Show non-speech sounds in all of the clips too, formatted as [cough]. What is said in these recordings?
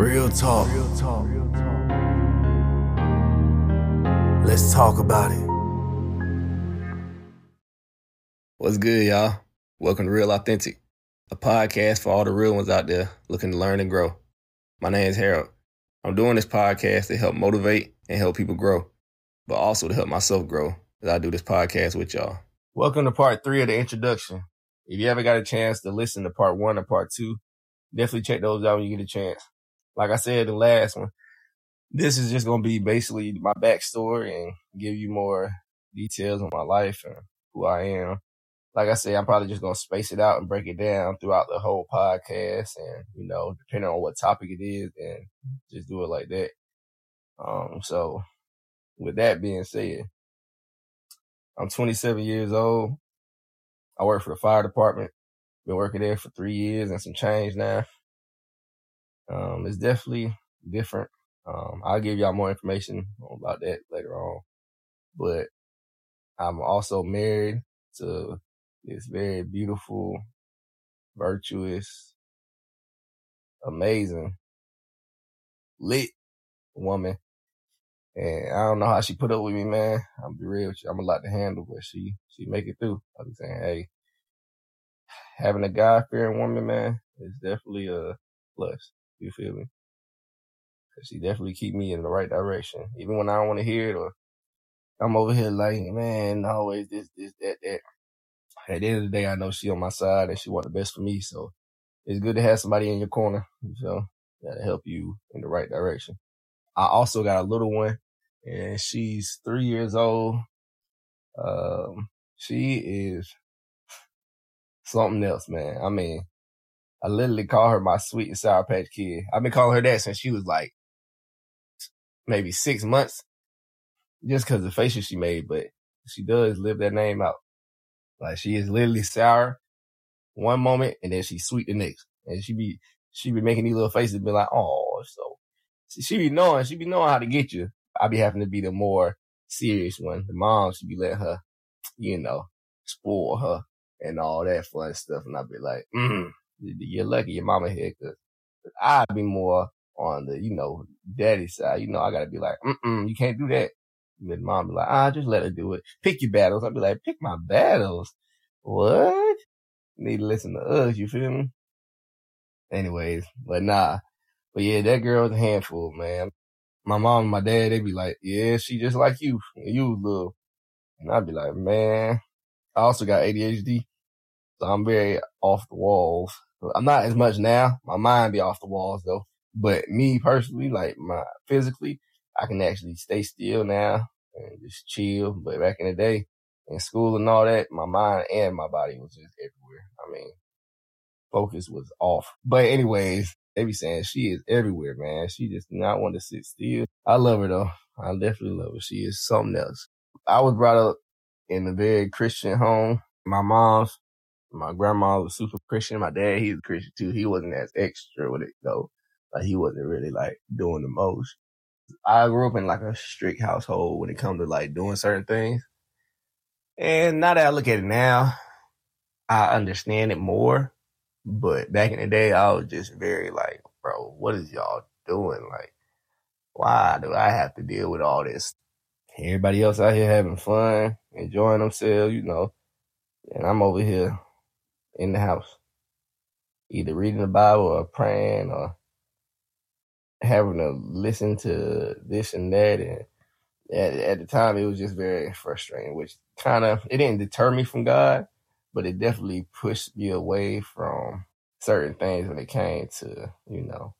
Real talk. Real talk. Let's talk about it. What's good, y'all? Welcome to Real Authentic, a podcast for all the real ones out there looking to learn and grow. My name is Harold. I'm doing this podcast to help motivate and help people grow, but also to help myself grow as I do this podcast with y'all. Welcome to part three of the introduction. If you ever got a chance to listen to part one or part two, definitely check those out when you get a chance. Like I said, the last one, this is just going to be basically my backstory and give you more details on my life and who I am. Like I said, I'm probably just going to space it out and break it down throughout the whole podcast. And, you know, depending on what topic it is, and just do it like that. Um, so with that being said, I'm 27 years old. I work for the fire department. Been working there for three years and some change now. Um, it's definitely different. Um, I'll give y'all more information about that later on. But I'm also married to this very beautiful, virtuous, amazing, lit woman. And I don't know how she put up with me, man. I'm be real with you. I'm a lot to handle, but she, she make it through. I be saying, hey, having a God fearing woman, man, is definitely a plus. You feel me? Cause she definitely keep me in the right direction. Even when I don't want to hear it or I'm over here like, man, always this, this, that, that. At the end of the day, I know she on my side and she want the best for me. So it's good to have somebody in your corner, you that'll help you in the right direction. I also got a little one and she's three years old. Um, she is something else, man. I mean, I literally call her my sweet and sour patch kid. I've been calling her that since she was like maybe six months, just because the faces she made. But she does live that name out. Like she is literally sour one moment and then she's sweet the next, and she be she be making these little faces, be like, oh, so she be knowing she be knowing how to get you. I be having to be the more serious one. The mom should be letting her, you know, spoil her and all that fun stuff, and I'd be like, mm, you're lucky your mama here, cause I'd be more on the, you know, daddy side. You know, I gotta be like, mm you can't do that. And mom be like, ah, just let her do it. Pick your battles. I'd be like, pick my battles. What? Need to listen to us, you feel me? Anyways, but nah. But yeah, that girl's a handful, man. My mom and my dad, they'd be like, yeah, she just like you. You little. And I'd be like, man, I also got ADHD. So I'm very off the walls. I'm not as much now. My mind be off the walls though. But me personally, like my physically, I can actually stay still now and just chill. But back in the day, in school and all that, my mind and my body was just everywhere. I mean, focus was off. But anyways, they be saying she is everywhere, man. She just not want to sit still. I love her though. I definitely love her. She is something else. I was brought up in a very Christian home. My mom's my grandma was super Christian. My dad, he's a Christian too. He wasn't as extra with it though. Like he wasn't really like doing the most. I grew up in like a strict household when it comes to like doing certain things. And now that I look at it now, I understand it more. But back in the day, I was just very like, bro, what is y'all doing? Like, why do I have to deal with all this? Everybody else out here having fun, enjoying themselves, you know, and I'm over here in the house, either reading the Bible or praying or having to listen to this and that. And at, at the time, it was just very frustrating, which kind of, it didn't deter me from God, but it definitely pushed me away from certain things when it came to, you know,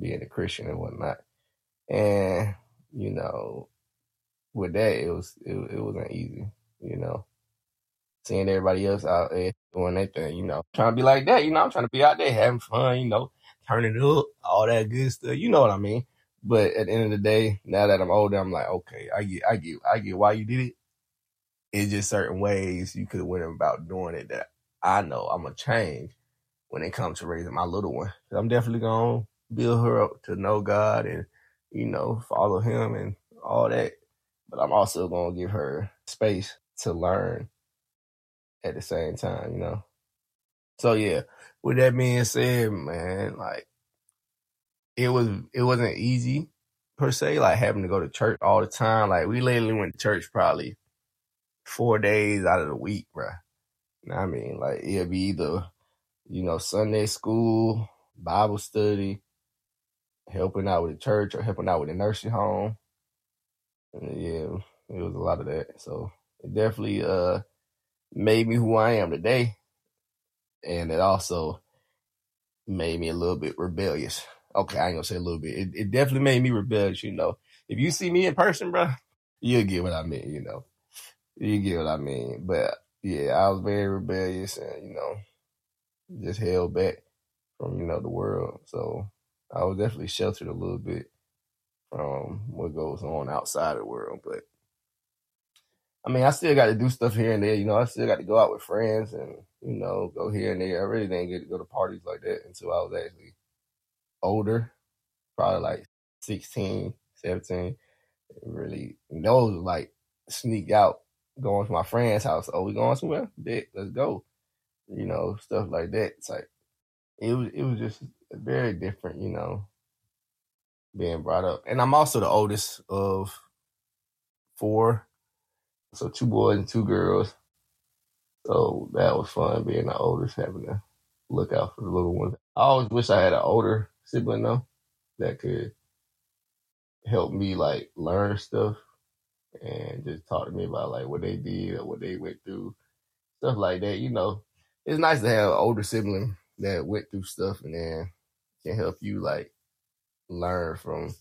being a Christian and whatnot. And, you know, with that, it was, it, it wasn't easy, you know seeing everybody else out there doing their thing, you know, trying to be like that, you know, I'm trying to be out there having fun, you know, turning it up, all that good stuff, you know what I mean? But at the end of the day, now that I'm older, I'm like, okay, I get, I get, I get why you did it. It's just certain ways you could have went about doing it that I know I'm gonna change when it comes to raising my little one. I'm definitely gonna build her up to know God and, you know, follow Him and all that. But I'm also gonna give her space to learn at the same time, you know. So yeah, with that being said, man, like it was it wasn't easy per se, like having to go to church all the time. Like we literally went to church probably four days out of the week, bro. I mean? Like it'd be either, you know, Sunday school, Bible study, helping out with the church or helping out with the nursing home. And yeah, it was a lot of that. So it definitely uh made me who I am today. And it also made me a little bit rebellious. Okay, I ain't gonna say a little bit. It, it definitely made me rebellious, you know. If you see me in person, bro, you'll get what I mean, you know. You get what I mean. But yeah, I was very rebellious and, you know, just held back from, you know, the world. So I was definitely sheltered a little bit from what goes on outside the world. But I mean, I still got to do stuff here and there. You know, I still got to go out with friends and, you know, go here and there. I really didn't get to go to parties like that until I was actually older, probably like 16, 17. Really, those like sneak out, going to my friend's house. Oh, we going somewhere? Bet, let's go. You know, stuff like that. It's like, it was, it was just very different, you know, being brought up. And I'm also the oldest of four. So two boys and two girls. So that was fun being the oldest, having to look out for the little ones. I always wish I had an older sibling though that could help me like learn stuff and just talk to me about like what they did or what they went through, stuff like that. You know, it's nice to have an older sibling that went through stuff and then can help you like learn from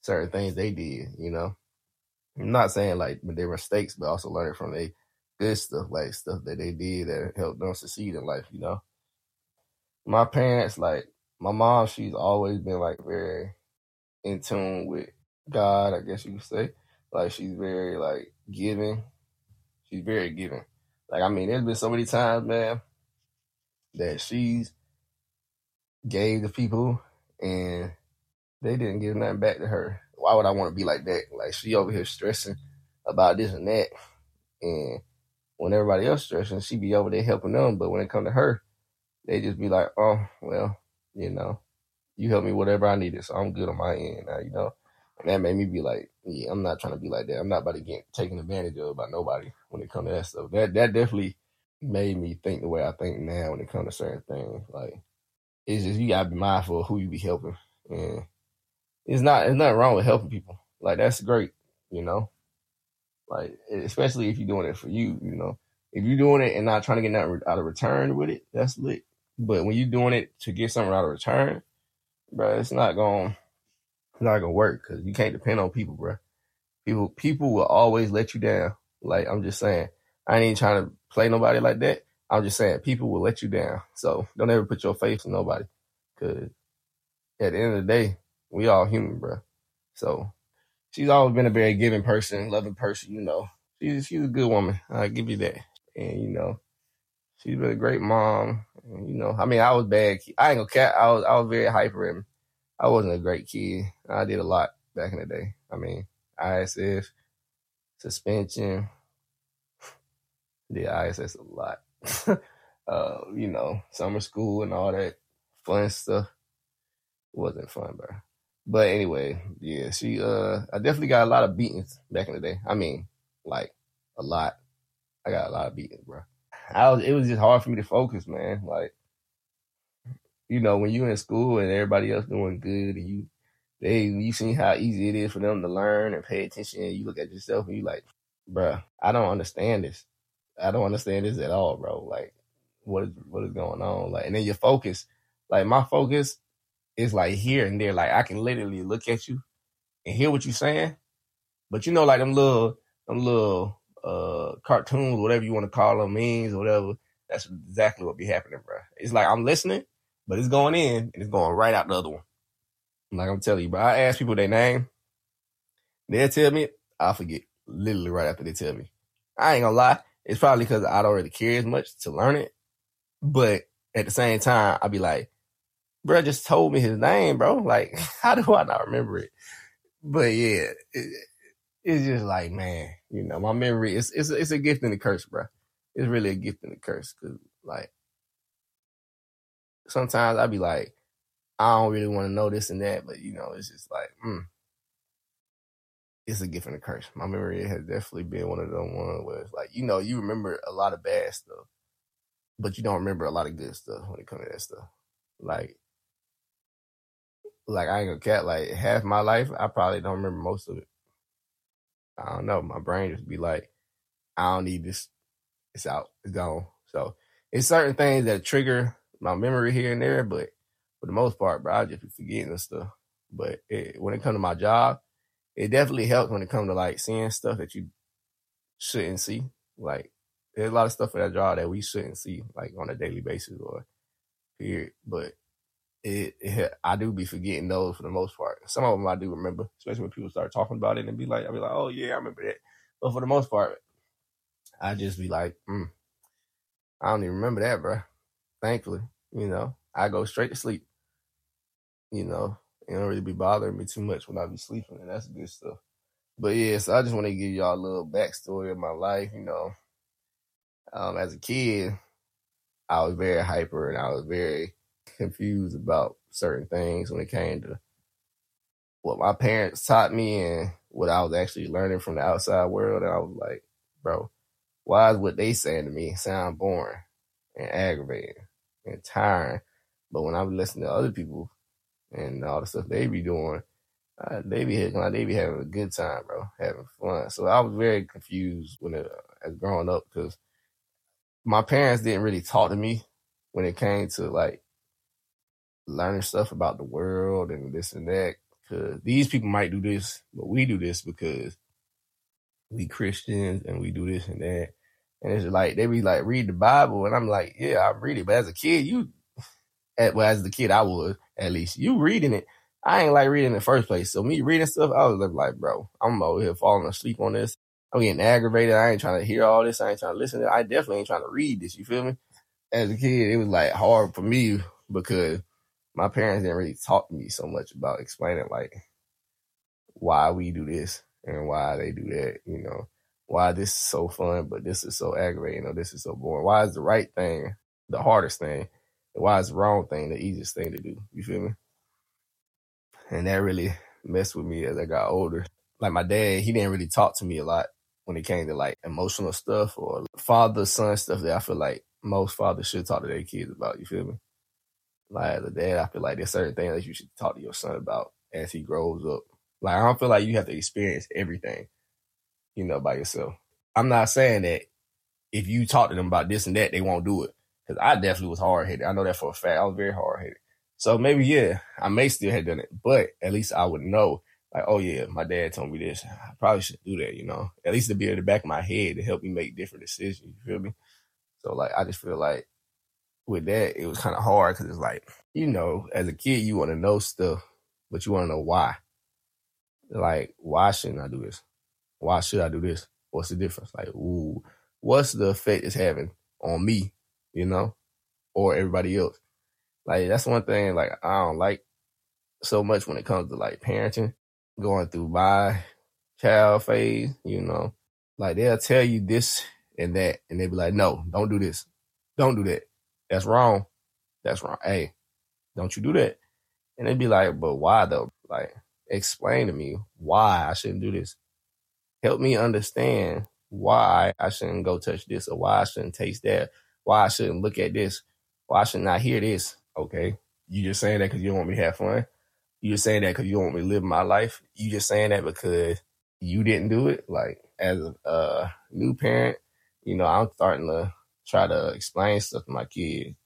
certain things they did. You know, I'm not saying like but their mistakes, but also learning from their good stuff, like stuff that they did that helped them succeed in life. You know, my parents like my mom, she's always been like very in tune with God, I guess you could say. Like she's very like giving. She's very giving. Like I mean, there's been so many times, man, that she's gave to people and they didn't give nothing back to her. Why would I want to be like that? Like she over here stressing about this and that, and when everybody else stressing, she be over there helping them. But when it come to her, they just be like, "Oh, well, you know, you help me whatever I needed, so I'm good on my end now, you know. And that made me be like, yeah, I'm not trying to be like that. I'm not about to get taken advantage of by nobody when it comes to that stuff. That that definitely made me think the way I think now when it comes to certain things. Like it's just you gotta be mindful of who you be helping. And it's not it's nothing wrong with helping people. Like that's great, you know. Like especially if you're doing it for you, you know. If you're doing it and not trying to get nothing out of return with it, that's lit. But when you're doing it to get something out of return, bro, it's not going it's not gonna work because you can't depend on people, bro. People people will always let you down. Like I'm just saying, I ain't even trying to play nobody like that. I'm just saying people will let you down. So don't ever put your faith in nobody, cause at the end of the day, we all human, bro. So she's always been a very giving person, loving person. You know, she's she's a good woman. I give you that. And you know, she's been a great mom. And, you know, I mean, I was bad. I ain't gonna cat. I was I was very hyper and I wasn't a great kid. I did a lot back in the day. I mean, ISS, suspension, did ISS a lot. [laughs] uh, you know, summer school and all that fun stuff. Wasn't fun, bro. But anyway, yeah, she uh I definitely got a lot of beatings back in the day. I mean, like a lot. I got a lot of beatings, bro. I was it was just hard for me to focus, man. Like, you know, when you in school and everybody else doing good and you they you see how easy it is for them to learn and pay attention and you look at yourself and you like, bro, I don't understand this. I don't understand this at all, bro. Like, what is what is going on? Like, and then your focus, like my focus is like here and there. Like I can literally look at you and hear what you're saying, but you know, like them little them little uh cartoons, whatever you want to call them, memes or whatever. That's exactly what be happening, bro. It's like I'm listening, but it's going in and it's going right out the other one. Like I'm telling you, bro. I ask people their name, they'll tell me, I forget literally right after they tell me. I ain't gonna lie, it's probably because I don't really care as much to learn it. But at the same time, I'll be like, bro just told me his name, bro. Like, [laughs] how do I not remember it? But yeah, it, it's just like, man, you know, my memory is it's, it's a gift and a curse, bro. It's really a gift and a curse because, like, sometimes I'd be like, I don't really want to know this and that, but you know, it's just like, mm, it's a gift and a curse. My memory has definitely been one of them ones where it's like, you know, you remember a lot of bad stuff, but you don't remember a lot of good stuff when it comes to that stuff. Like, like I ain't gonna cat. Like half my life, I probably don't remember most of it. I don't know. My brain just be like, I don't need this. It's out. It's gone. So it's certain things that trigger my memory here and there, but for the most part, bro, I just be forgetting and stuff. But it, when it comes to my job, it definitely helps when it comes to like seeing stuff that you shouldn't see. Like there's a lot of stuff in that job that we shouldn't see, like on a daily basis or period. But it, it, I do be forgetting those for the most part. Some of them I do remember, especially when people start talking about it and be like, I'll be like, oh yeah, I remember that. But for the most part, I just be like, mm, I don't even remember that, bro. Thankfully, you know, I go straight to sleep. You know, it don't really be bothering me too much when I be sleeping, and that's good stuff. But yeah, so I just want to give y'all a little backstory of my life. You know, um, as a kid, I was very hyper and I was very [laughs] confused about certain things when it came to what my parents taught me and what I was actually learning from the outside world. And I was like, bro, why is what they saying to me sound boring and aggravating and tiring? But when I was listening to other people and all the stuff they be doing, uh, they be like they be having a good time, bro, having fun. So I was very confused when it, as growing up because my parents didn't really talk to me when it came to like learning stuff about the world and this and that. Because these people might do this, but we do this because we Christians and we do this and that. And it's like they be like read the Bible, and I'm like, yeah, I read it. But as a kid, you, well, as the kid I was at least, you reading it. I ain't like reading in the first place. So me reading stuff, I was like, bro, I'm over here falling asleep on this. I'm getting aggravated. I ain't trying to hear all this. I ain't trying to listen to it. I definitely ain't trying to read this. You feel me? As a kid, it was like hard for me because my parents didn't really talk to me so much about explaining like why we do this and why they do that, you know, why this is so fun, but this is so aggravating or this is so boring. Why is the right thing the hardest thing? Why is the wrong thing the easiest thing to do? You feel me? And that really messed with me as I got older. Like my dad, he didn't really talk to me a lot when it came to like emotional stuff or father son stuff that I feel like most fathers should talk to their kids about. You feel me? Like as a dad, I feel like there's certain things that you should talk to your son about as he grows up. Like I don't feel like you have to experience everything, you know, by yourself. I'm not saying that if you talk to them about this and that, they won't do it. Cause I definitely was hard headed. I know that for a fact. I was very hard headed. So maybe, yeah, I may still have done it, but at least I would know, like, oh yeah, my dad told me this. I probably should do that, you know, at least to be at the back of my head to help me make different decisions. You feel me? So like, I just feel like with that, it was kind of hard because it's like, you know, as a kid, you want to know stuff, but you want to know why. Like, why shouldn't I do this? Why should I do this? What's the difference? Like, ooh, what's the effect it's having on me, you know, or everybody else? Like, that's one thing, like, I don't like so much when it comes to like parenting, going through my child phase, you know, like they'll tell you this and that, and they'll be like, no, don't do this. Don't do that. That's wrong. That's wrong. Hey, don't you do that. And they'd be like, but why though? Like, explain to me why I shouldn't do this. Help me understand why I shouldn't go touch this or why I shouldn't taste that, why I shouldn't look at this, why I should not hear this. Okay. You just saying that because you don't want me to have fun. You just saying that because you don't want me to live my life. You just saying that because you didn't do it. Like as a uh, new parent, you know, I'm starting to try to explain stuff to my kid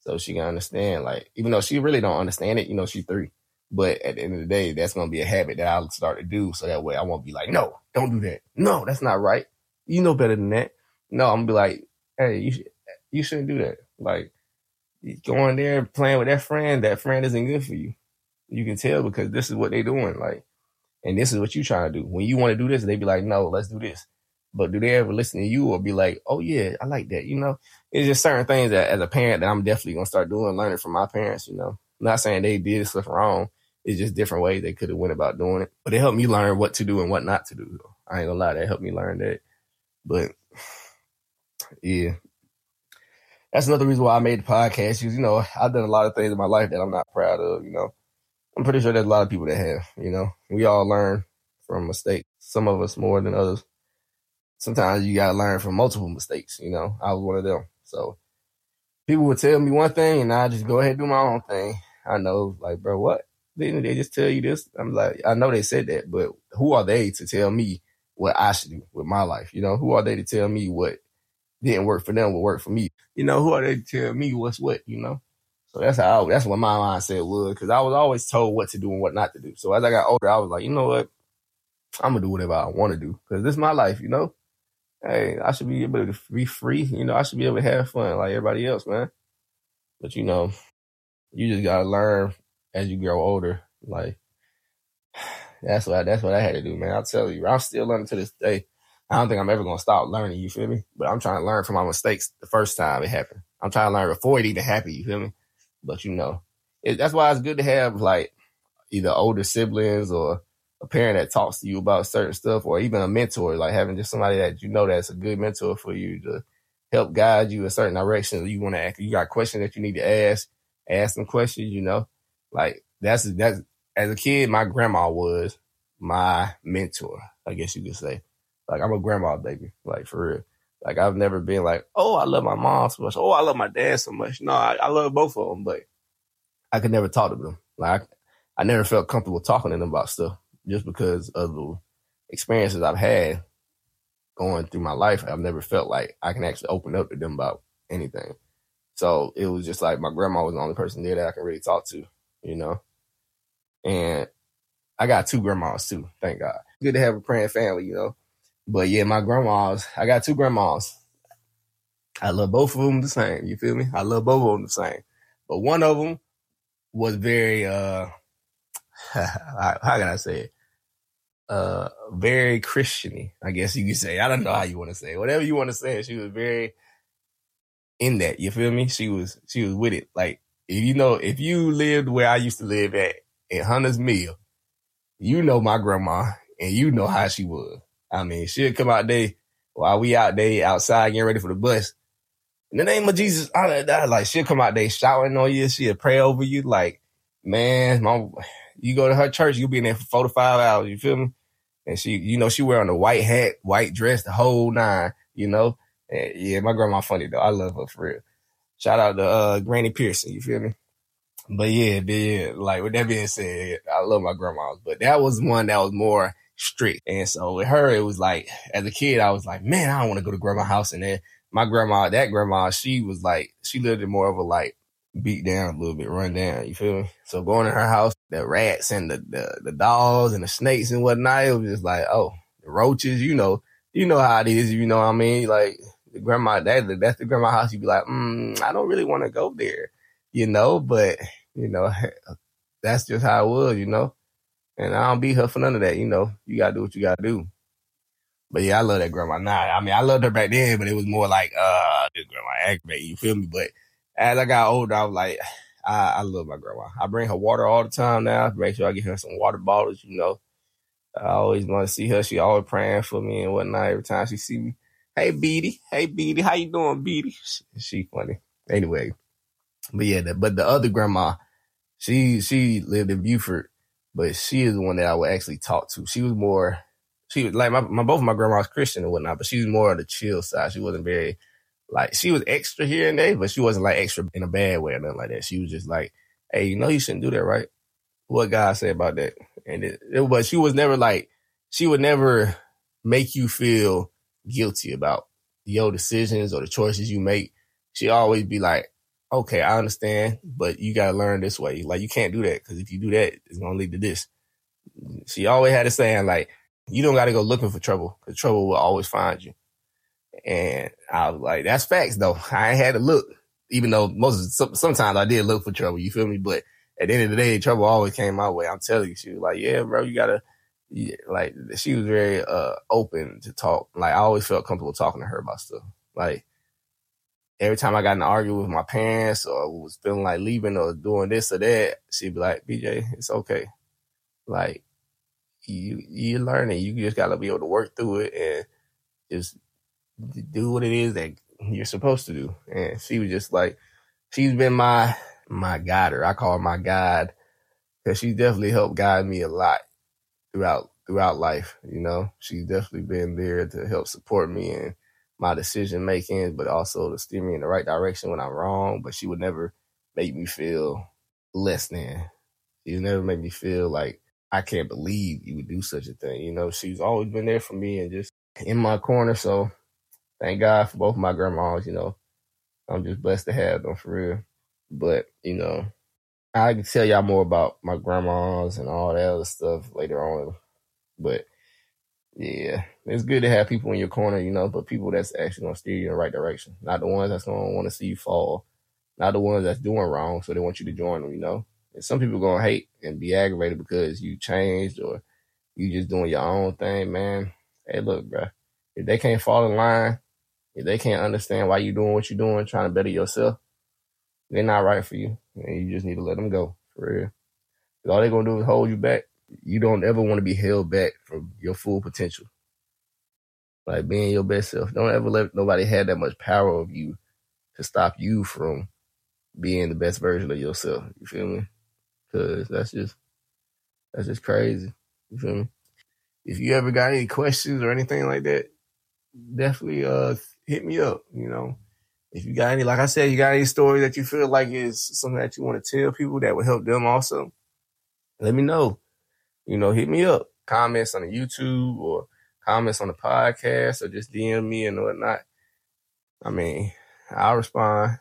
so she can understand. Like, even though she really don't understand it, you know, she's three. But at the end of the day, that's gonna be a habit that I'll start to do. So that way I won't be like, no, don't do that. No, that's not right. You know better than that. No, I'm gonna be like, hey, you should, you shouldn't do that. Like going there and playing with that friend, that friend isn't good for you. You can tell because this is what they're doing. Like, and this is what you trying to do. When you want to do this, they be like, no, let's do this. But do they ever listen to you or be like, oh yeah, I like that? You know, it's just certain things that as a parent that I'm definitely gonna start doing, learning from my parents. You know, I'm not saying they did stuff wrong. It's just different ways they could have went about doing it. But it helped me learn what to do and what not to do. I ain't gonna lie, that helped me learn that. But yeah, that's another reason why I made the podcast. Because you know, I've done a lot of things in my life that I'm not proud of. You know, I'm pretty sure there's a lot of people that have. You know, we all learn from mistakes. Some of us more than others. Sometimes you gotta learn from multiple mistakes. You know, I was one of them. So people would tell me one thing, and I just go ahead and do my own thing. I know, like, bro, what? Didn't they just tell you this? I'm like, I know they said that, but who are they to tell me what I should do with my life? You know, who are they to tell me what didn't work for them will work for me? You know, who are they to tell me what's what? You know, so that's how I, that's what my mindset was because I was always told what to do and what not to do. So as I got older, I was like, you know what, I'm gonna do whatever I want to do because this is my life. You know, hey, I should be able to be free. You know, I should be able to have fun like everybody else, man. But you know, you just gotta learn as you grow older. Like [sighs] that's what I, that's what I had to do, man. I'll tell you, I'm still learning to this day. I don't think I'm ever gonna stop learning. You feel me? But I'm trying to learn from my mistakes the first time it happened. I'm trying to learn before it even happened. You feel me? But you know, it, that's why it's good to have like either older siblings or a parent that talks to you about certain stuff, or even a mentor, like having just somebody that you know that's a good mentor for you to help guide you in certain directions. You want to ask, you got questions that you need to ask, ask them questions. You know, like that's that's as a kid, my grandma was my mentor. I guess you could say, like I'm a grandma baby, like for real. Like I've never been like, oh, I love my mom so much. Oh, I love my dad so much. No, I, I love both of them, but I could never talk to them. Like I never felt comfortable talking to them about stuff just because of the experiences I've had going through my life. I've never felt like I can actually open up to them about anything. So it was just like my grandma was the only person there that I can really talk to, you know. And I got two grandmas too, thank God. Good to have a praying family, you know. But yeah, my grandmas, I got two grandmas. I love both of them the same. You feel me? I love both of them the same. But one of them was very, uh, [laughs] how can I say it? Uh, very Christiany, I guess you could say. I don't know how you want to say it. Whatever you want to say. She was very in that. You feel me? She was, she was with it. Like, if you know, if you lived where I used to live at, in Hunter's Mill, you know my grandma and you know how she was. I mean, she'd come out there while we out there outside getting ready for the bus. In the name of Jesus, I, I, like she'll come out there shouting on you. She'll pray over you. Like, man, my, you go to her church, you'll be in there for four to five hours. You feel me? And she, you know, she wearing a white hat, white dress, the whole nine. You know, and yeah, my grandma funny though. I love her for real. Shout out to uh, Granny Pearson. You feel me? But yeah, yeah, like with that being said, I love my grandmas, but that was one that was more strict. And so with her, it was like, as a kid, I was like, man, I don't want to go to grandma's house. And then my grandma, that grandma, she was like, she lived in more of a like beat down a little bit, run down. You feel me? So going to her house, the rats and the, the, the dolls and the snakes and whatnot, it was just like, oh, the roaches, you know, you know how it is. You know what I mean? Like the grandma, that, that's the grandma house. You'd be like, mm, I don't really want to go there, you know, but you know, [laughs] that's just how it was, you know. And I don't beat her for none of that, you know. You gotta do what you gotta do. But yeah, I love that grandma. Nah, I mean, I loved her back then, but it was more like, uh, this grandma aggravating, you feel me? But as I got older, I was like, I, I love my grandma. I bring her water all the time now. Make sure I get her some water bottles, you know. I always want to see her. She always praying for me and whatnot every time she see me. Hey, Beatty. Hey, Beatty. How you doing, Beatty? She, she funny. Anyway. But yeah, the, but the other grandma, she she lived in Buford, but she is the one that I would actually talk to. She was more she was like my, my both of my grandmas Christian and whatnot, but she was more on the chill side. She wasn't very like she was extra here and there, but she wasn't like extra in a bad way or nothing like that. She was just like, Hey, you know you shouldn't do that, right? What God say about that? And it, it but she was never like she would never make you feel guilty about your decisions or the choices you make. She always be like, okay, I understand, but you got to learn this way. Like, you can't do that because if you do that, it's to lead to this. She always had a saying, like, you don't got to go looking for trouble because trouble will always find you. And I was like, that's facts though. [laughs] I had to look, even though most, sometimes I did look for trouble. You feel me? But at the end of the day, trouble always came my way. I'm telling you, she was like, yeah, bro, you gotta, yeah, like, she was very, uh, open to talk. Like, I always felt comfortable talking to her about stuff. Like, every time I got in an argument with my parents or was feeling like leaving or doing this or that, she'd be like, BJ, it's okay. Like, you, you're learning. You just gotta be able to work through it and just do what it is that you're supposed to do. And she was just like, she's been my my guider. I call her my guide because she definitely helped guide me a lot throughout throughout life. You know, she's definitely been there to help support me and my decision making, but also to steer me in the right direction when I'm wrong. But she would never make me feel less than. She never make me feel like I can't believe you would do such a thing. You know, she's always been there for me and just in my corner. So thank God for both my grandmas. You know, I'm just blessed to have them for real. But you know, I can tell y'all more about my grandmas and all that other stuff later on. But yeah, it's good to have people in your corner, you know, but people that's actually gonna steer you in the right direction, not the ones that's gonna want to see you fall, not the ones that's doing wrong, so they want you to join them, you know. And some people gonna hate and be aggravated because you changed or you just doing your own thing, man. Hey, look, bro, if they can't fall in line, if they can't understand why you're doing what you're doing, trying to better yourself, they're not right for you, and you just need to let them go for real. 'Cause all they're gonna do is hold you back. You don't ever want to be held back from your full potential, like being your best self. Don't ever let nobody have that much power of you to stop you from being the best version of yourself. You feel me? Because that's just that's just crazy. You feel me? If you ever got any questions or anything like that, definitely uh hit me up. You know, if you got any, like I said, you got any story that you feel like is something that you want to tell people that would help them also, let me know. You know, hit me up. Comments on the YouTube or comments on the podcast or just DM me and whatnot. I mean, I'll respond.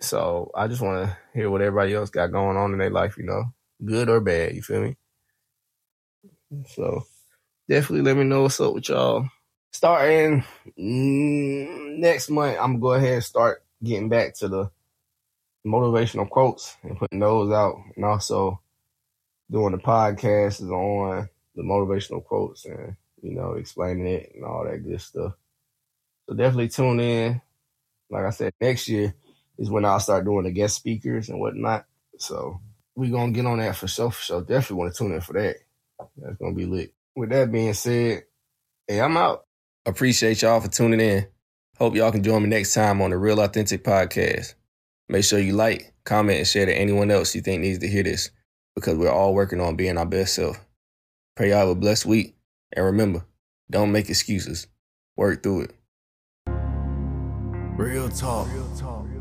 So I just want to hear what everybody else got going on in their life, you know, good or bad. You feel me? So definitely let me know what's up with y'all. Starting mm, next month, I'm gonna go ahead and start getting back to the motivational quotes and putting those out, and also doing the podcast is on the motivational quotes and you know explaining it and all that good stuff. So definitely tune in. Like I said, next year is when I'll start doing the guest speakers and whatnot. So we gonna get on that for sure. For sure, definitely want to tune in for that. That's gonna be lit. With that being said, hey, I'm out. Appreciate y'all for tuning in. Hope y'all can join me next time on the Real Authentic Podcast. Make sure you like, comment, and share to anyone else you think needs to hear this because we're all working on being our best self. Pray y'all have a blessed week. And remember, don't make excuses. Work through it. Real talk. Real talk.